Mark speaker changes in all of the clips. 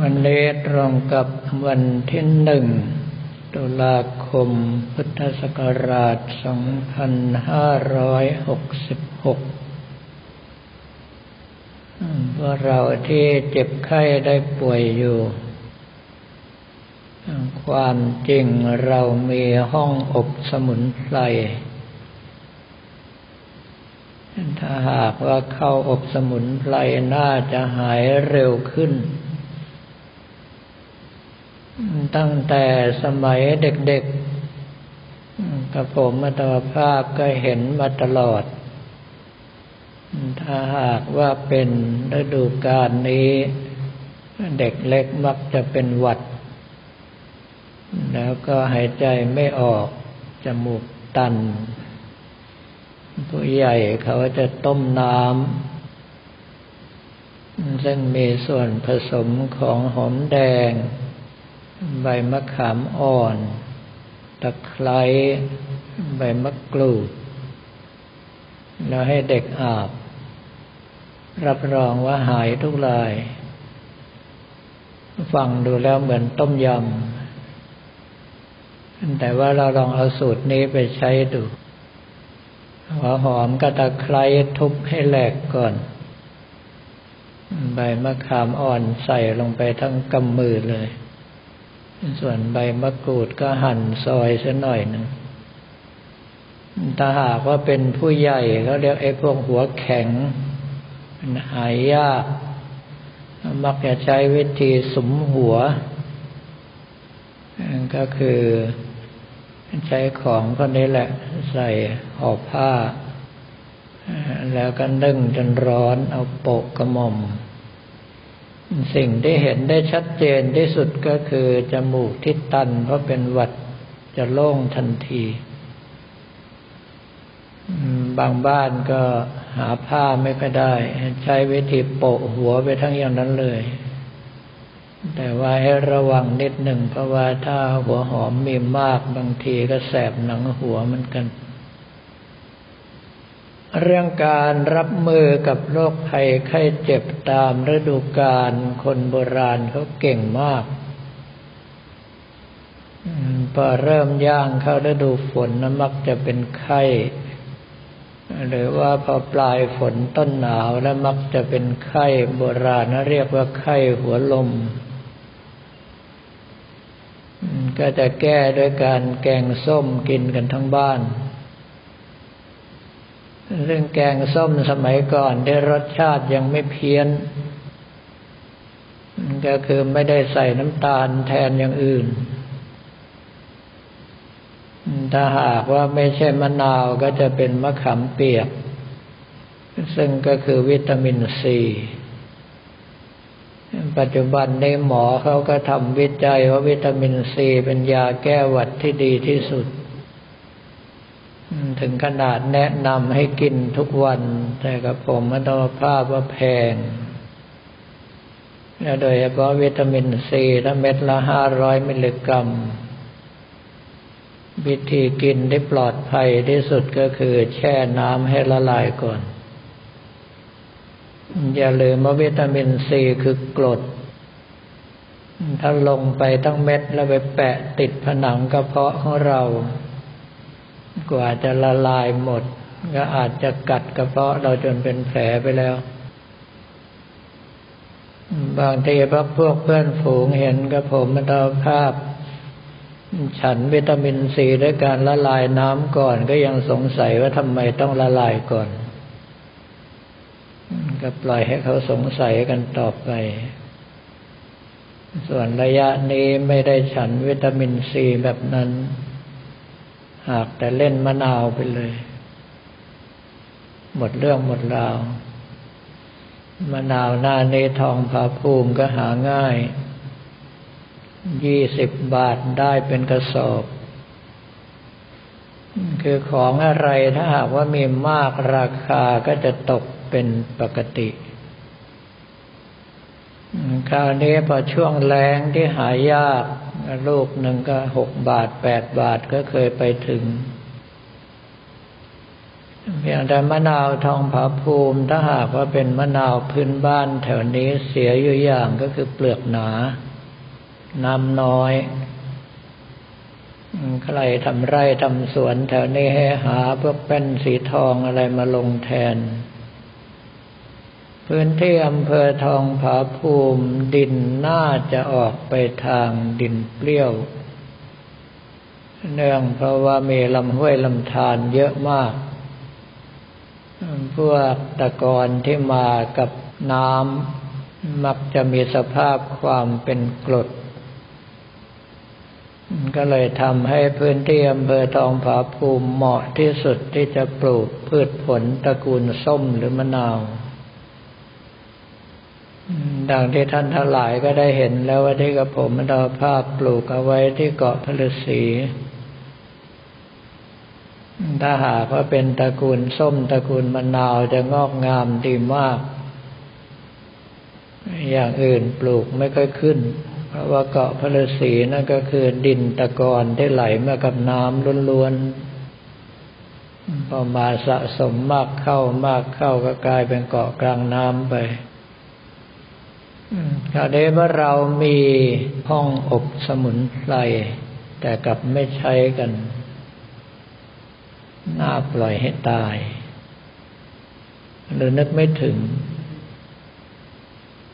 Speaker 1: วันนี้ตรงกับวันที่หนึ่งตุลาคมพุทธศักราช 2566พวกเราที่เจ็บไข้ได้ป่วยอยู่ ความจริงเรามีห้องอบสมุนไพร ถ้าหากว่าเข้าอบสมุนไพรน่าจะหายเร็วขึ้น ตั้งแต่สมัยเด็กๆกับผมมัตภาพก็เห็นมาตลอด ถ้าหากว่าเป็นฤดูกาลนี้ เด็กเล็กมักจะเป็นหวัด แล้วก็หายใจไม่ออก จมูกตัน ผู้ใหญ่เขาจะต้มน้ำซึ่งมีส่วนผสมของหอมแดง ใบมะขามอ่อน ตะไคร้ใบมะกรูด แล้วให้เด็กอาบ รับรองว่าหายทุกราย ฟังดูแล้วเหมือนต้มยำ แต่ว่าเราลองเอาสูตรนี้ไปใช้ดูหัวหอมกระตะไคร้ทุบให้แหลกก่อน ใบมะขามอ่อนใส่ลงไปทั้งกำมือเลย ส่วนใบมะกรูดก็หั่นซอยสัหน่อยหนึ่งถ้าหากว่าเป็นผู้ใหญ่เขาเรียกไอ้พวกหัวแข็งหายยาก มักจะใช้วิธีสมหัว ก็คือใช้ของก็นี้แหละ ใส่ห่อผ้า แล้วก็นึ่งจนร้อนเอาโปะกระหม่อม สิ่งที่เห็นได้ชัดเจนที่สุดก็คือจมูกที่ตันเพราะเป็นหวัดจะโล่งทันที บางบ้านก็หาผ้าไม่ก็ได้ ใช้วิธีโปะหัวไปทั้งอย่างนั้นเลย แต่ว่าให้ระวังนิดหนึ่งเพราะว่าถ้าหัวหอมมีมากบางทีก็แสบหนังหัวเหมือนกัน เรื่องการรับมือกับโรคภัยไข้เจ็บตามฤดูกาลคนโบราณเขาเก่งมากพอเริ่มย่างเข้าฤดูฝนนะมักจะเป็นไข้ หรือว่าพอปลายฝนต้นหนาวแล้วมักจะเป็นไข้โบราณนะเรียกว่าไข้หัวลม ก็จะแก้ด้วยการแกงส้มกินกันทั้งบ้าน เรื่องแกงส้มสมัยก่อนได้รสชาติยังไม่เพี้ยน ก็คือไม่ได้ใส่น้ำตาลแทนอย่างอื่น ถ้าหากว่าไม่ใช่มะนาวก็จะเป็นมะขามเปียก ซึ่งก็คือวิตามินซีปัจจุบันในหมอเขาก็ทำวิจัยว่าวิตามินซีเป็นยาแก้หวัดที่ดีที่สุด ถึงขนาดแนะนำให้กินทุกวัน แต่กับผมมันต้องภาพว่าแพงโดยเฉพาะวิตามินซีถ้าเม็ดละห้าร้อยมิลลิกรัม วิธีกินที่ปลอดภัยที่สุดก็คือแช่น้ำให้ละลายก่อน อย่าลืมว่าวิตามินซีคือกรดถ้าลงไปทั้งเม็ดแล้วไปแปะติดผนังกระเพาะของเรา กว่าจะละลายหมด ก็อาจจะกัดกระเพาะเราจนเป็นแผลไปแล้ว บางทีพวกพวกเพื่อนฝูงเห็นกับผมมันเอาภาพ ฉันวิตามินซีด้วยการละลายน้ำก่อน ก็ยังสงสัยว่าทำไมต้องละลายก่อน ก็ปล่อยให้เขาสงสัยกันต่อไปส่วนระยะนี้ไม่ได้ฉันวิตามินซีแบบนั้น หากแต่เล่นมะนาวไปเลย หมดเรื่องหมดราวมะนาวหน้าเนทองผาภูมิก็หาง่าย ยี่สิบบาทได้เป็นกระสอบ คือของอะไรถ้าหากว่ามีมากราคาก็จะตกเป็นปกติคราวนี้พอช่วงแรงที่หายาก ลูกหนึ่งก็หกบาทแปดบาทก็เคยไปถึงเพียงแต่มะนาวทองผาภูมิถ้าหากว่าเป็นมะนาวพื้นบ้านแถวนี้เสียอยู่อย่างก็คือเปลือกหนา น้ำน้อย ใครทำไร่ทำสวนแถวนี้ให้หาพวกแป้นสีทองอะไรมาลงแทน พื้นที่อำเภอทองผาภูมิดินน่าจะออกไปทางดินเปรี้ยว เนื่องเพราะว่ามีลำห้วยลำธารเยอะมาก พวกตะกอนที่มากับน้ำมักจะมีสภาพความเป็นกรด ก็เลยทำให้พื้นที่อำเภอทองผาภูมิเหมาะที่สุดที่จะปลูกพืชผลตระกูลส้มหรือมะนาว ดังที่ท่านทั้งหลายก็ได้เห็นแล้วว่าที่กระผมเอาภาพปลูกเอาไว้ที่เกาะพลสีถ้าหากว่าเป็นตระกูลส้มตระกูลมะนาวจะงอกงามดีมาก อย่างอื่นปลูกไม่ค่อยขึ้น เพราะว่าเกาะพลสีนั่นก็คือดินตะกอนที่ไหลมากับน้ำล้วนๆพอมาสะสมมากเข้ามากเข้าก็กลายเป็นเกาะกลางน้ำไป คราวนี้ว่าเรามีห้องอบสมุนไพรแต่กลับไม่ใช้กัน น่าปล่อยให้ตาย หรือนึกไม่ถึง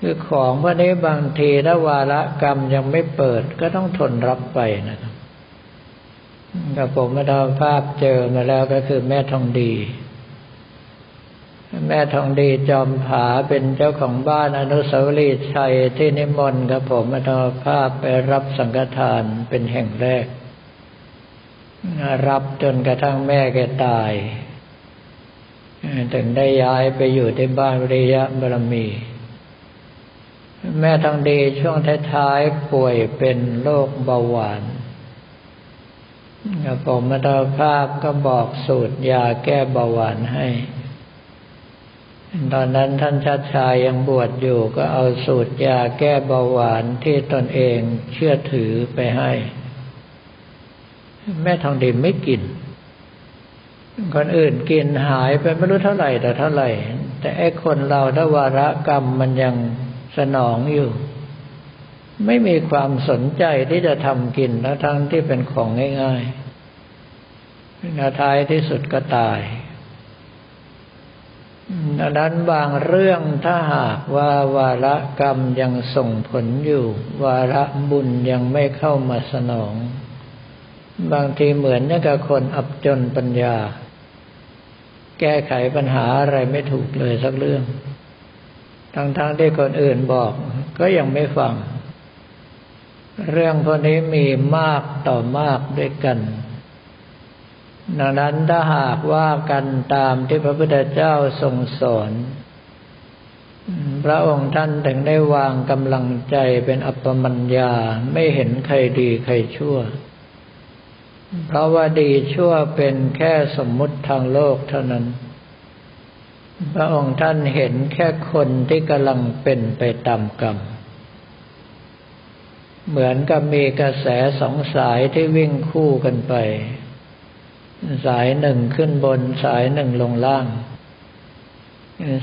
Speaker 1: คือของพวกนี้บางทีถ้าวาระกรรมยังไม่เปิดก็ต้องทนรับไปนะครับกับผมมาดาภาพเจอมาแล้วก็คือแม่ทองดี แม่ทองดีจอมผาเป็นเจ้าของบ้านอนุสาวรีย์ชัยที่นิมนต์กับผมมาดาภาพไปรับสังฆทานเป็นแห่งแรก รับจนกระทั่งแม่แกตาย ถึงได้ย้ายไปอยู่ที่บ้านวิริยะบรมี แม่ทองดีช่วงท้ายๆป่วยเป็นโรคเบาหวานผมมาตาภาพก็บอกสูตรยาแก้เบาหวานให้ ตอนนั้นท่านชัดชายยังบวชอยู่ก็เอาสูตรยาแก้เบาหวานที่ตนเองเชื่อถือไปให้ แม่ทองดีไม่กิน คนอื่นกินหายไปไม่รู้เท่าไหร่แต่เท่าไหร่ แต่ไอ้คนเราถ้าวาระกรรมมันยังสนองอยู่ ไม่มีความสนใจที่จะทำกินแล้วทั้งที่เป็นของง่ายๆนาท้ายที่สุดก็ตาย ดังนั้นบางเรื่องถ้าหากว่าวาระกรรมยังส่งผลอยู่ วาระบุญยังไม่เข้ามาสนอง บางทีเหมือนกับคนอับจนปัญญา แก้ไขปัญหาอะไรไม่ถูกเลยสักเรื่อง ทั้งๆทที่คนอื่นบอกก็ยังไม่ฟัง เรื่องพวกนี้มีมากต่อมากด้วยกัน ดังนั้นถ้าหากว่ากันตามที่พระพุทธเจ้าทรงสอนพระองค์ท่านถึงได้วางกำลังใจเป็นอัปปมัญญาไม่เห็นใครดีใครชั่ว เพราะว่าดีชั่วเป็นแค่สมมุติทางโลกเท่านั้น พระองค์ท่านเห็นแค่คนที่กำลังเป็นไปตามกรรม เหมือนกับมีกระแสสองสายที่วิ่งคู่กันไป สายหนึ่งขึ้นบน สายหนึ่งลงล่าง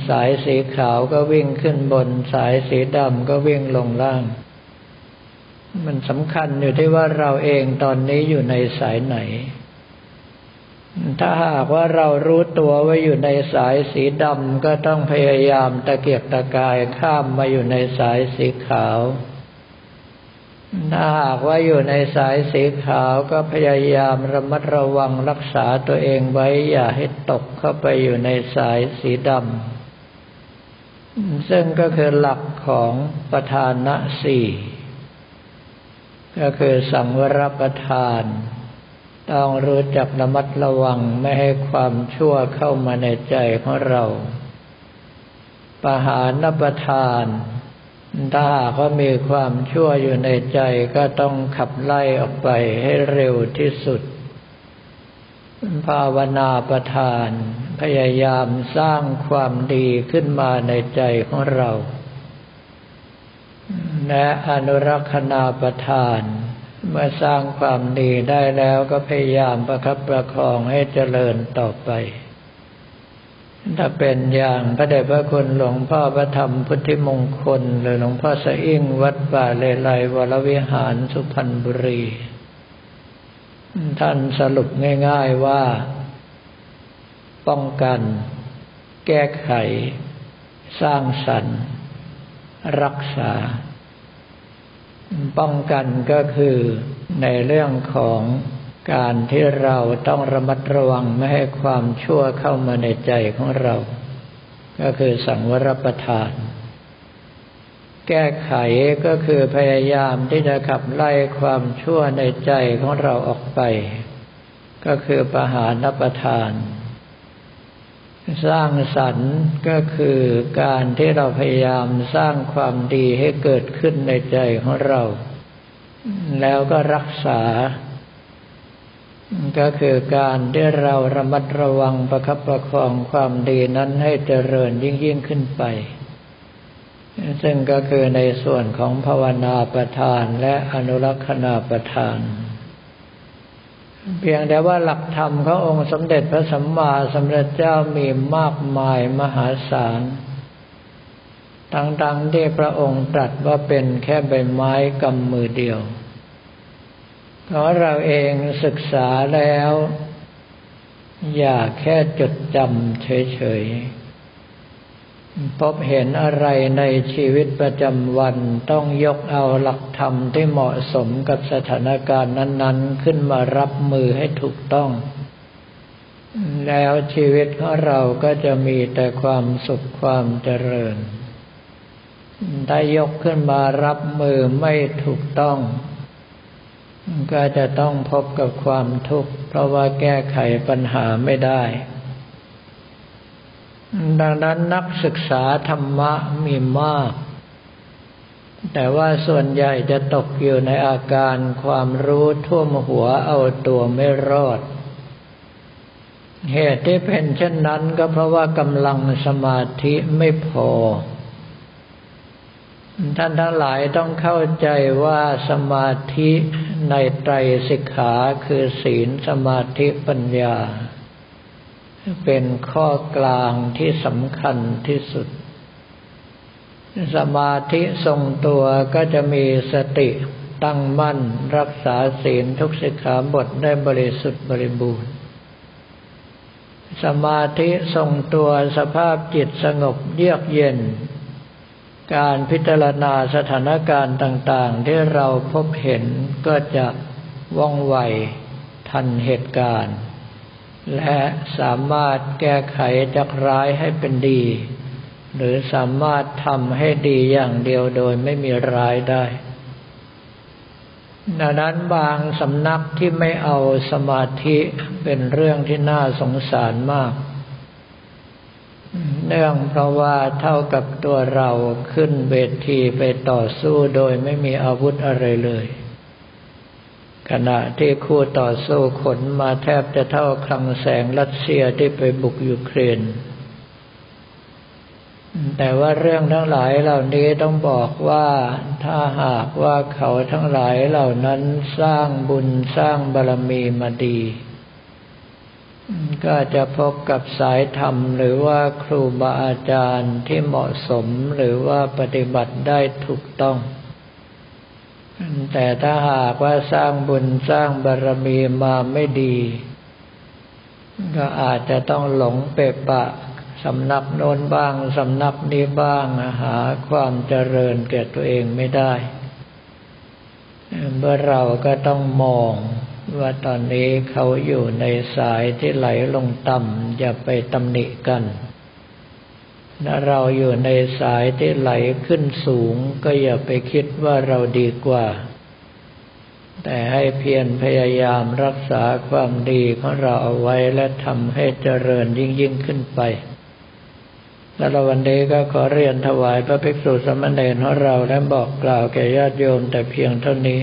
Speaker 1: สายสีขาวก็วิ่งขึ้นบน สายสีดำก็วิ่งลงล่าง มันสำคัญอยู่ที่ว่าเราเองตอนนี้อยู่ในสายไหน ถ้าหากว่าเรารู้ตัวว่าอยู่ในสายสีดำก็ต้องพยายามตะเกียกตะกายข้ามมาอยู่ในสายสีขาว ถ้าหากว่าอยู่ในสายสีขาวก็พยายามระมัดระวังรักษาตัวเองไว้ อย่าให้ตกเข้าไปอยู่ในสายสีดำซึ่งก็คือหลักของประธานะสี่ก็คือสังวรประทาน ต้องรู้จักระมัดระวังไม่ให้ความชั่วเข้ามาในใจของเรา ปหานประทาน ถ้าหากว่ามีความชั่วอยู่ในใจก็ต้องขับไล่ออกไปให้เร็วที่สุด ภาวนาประทาน พยายามสร้างความดีขึ้นมาในใจของเรา และอนุรักษณาประทาน เมื่อสร้างความดีได้แล้วก็พยายามประคับประคองให้เจริญต่อไป ถ้าเป็นอย่างพระเดชพระคุณหลวงพ่อพระธรรมพุทธิมงคล หรือหลวงพ่อสะอิ่งวัดป่าเลไลวรวิหารสุพรรณบุรี ท่านสรุปง่าย ๆว่า ป้องกัน แก้ไข สร้างสรรค์ รักษา ป้องกันก็คือในเรื่องของ การที่เราต้องระมัดระวังไม่ให้ความชั่วเข้ามาในใจของเรา ก็คือสังวรประทาน แก้ไขก็คือพยายามที่จะขับไล่ความชั่วในใจของเราออกไป ก็คือประหารประทาน สร้างสรรค์ก็คือการที่เราพยายามสร้างความดีให้เกิดขึ้นในใจของเรา แล้วก็รักษา ก็คือการที่เราระมัดระวังประคับประคองความดีนั้นให้เจริญยิ่งยิ่งขึ้นไป ซึ่งก็คือในส่วนของภาวนาประทานและอนุรักษณาประทาน เพียงแต่ว่าหลักธรรมขององค์สมเด็จพระสัมมาสัมพุทธเจ้ามีมากมายมหาศาลทั้งๆที่พระองค์ตรัสว่าเป็นแค่ใบไม้กำมือเดียว เพราะเราเองศึกษาแล้ว อย่าแค่จดจำเฉยๆ พบเห็นอะไรในชีวิตประจำวันต้องยกเอาหลักธรรมที่เหมาะสมกับสถานการณ์นั้น ๆ ขึ้นมารับมือให้ถูกต้อง แล้วชีวิตของเราก็จะมีแต่ความสุขความเจริญ ถ้ายกขึ้นมารับมือไม่ถูกต้อง ก็จะต้องพบกับความทุกข์เพราะว่าแก้ไขปัญหาไม่ได้ ดังนั้นนักศึกษาธรรมะมีมาก แต่ว่าส่วนใหญ่จะตกอยู่ในอาการความรู้ท่วมหัวเอาตัวไม่รอด เหตุที่เป็นเช่นนั้นก็เพราะว่ากำลังสมาธิไม่พอท่านทั้งหลายต้องเข้าใจว่าสมาธิ ในไตรสิกขาคือศีลสมาธิปัญญา เป็นข้อกลางที่สำคัญที่สุด สมาธิทรงตัวก็จะมีสติตั้งมั่น รักษาศีลทุกสิกขาบทได้บริสุทธิ์บริบูรณ์ สมาธิทรงตัวสภาพจิตสงบเยือกเย็น การพิจารณาสถานการณ์ต่างๆ ที่เราพบเห็นก็จะว่องไวทันเหตุการณ์ และสามารถแก้ไขจากร้ายให้เป็นดี หรือสามารถทำให้ดีอย่างเดียวโดยไม่มีร้ายได้ดังนั้นบางสำนักที่ไม่เอาสมาธิเป็นเรื่องที่น่าสงสารมาก เนื่องเพราะว่าเท่ากับตัวเราขึ้นเวทีไปต่อสู้โดยไม่มีอาวุธอะไรเลย ขณะที่คู่ต่อสู้ขนมาแทบจะเท่าคลังแสงรัสเซียที่ไปบุกยูเครน แต่ว่าเรื่องทั้งหลายเหล่านี้ต้องบอกว่าถ้าหากว่าเขาทั้งหลายเหล่านั้นสร้างบุญสร้างบารรมีมาดี ก็จะพบกับสายธรรมหรือว่าครูบาอาจารย์ที่เหมาะสมหรือว่าปฏิบัติได้ถูกต้อง แต่ถ้าหากว่าสร้างบุญสร้างบารรมีมาไม่ดี ก็อาจจะต้องหลงเปปะสำนักโน้นบ้างสำนักนี้บ้างหาความเจริญแก่ตัวเองไม่ได้ เมื่อเราก็ต้องมอง ว่าตอนนี้เขาอยู่ในสายที่ไหลลงต่ำอย่าไปตำหนิกันถ้าเราอยู่ในสายที่ไหลขึ้นสูง ก็อย่าไปคิดว่าเราดีกว่า แต่ให้เพียรพยายามรักษาความดีของเราเอาไว้และทำให้เจริญยิ่งยิ่งขึ้นไปแล้ววันนี้ก็ขอเรียนถวายพระภิกษุสมณเณรของเราและบอกกล่าวแก่ญาติโยมแต่เพียงเท่านี้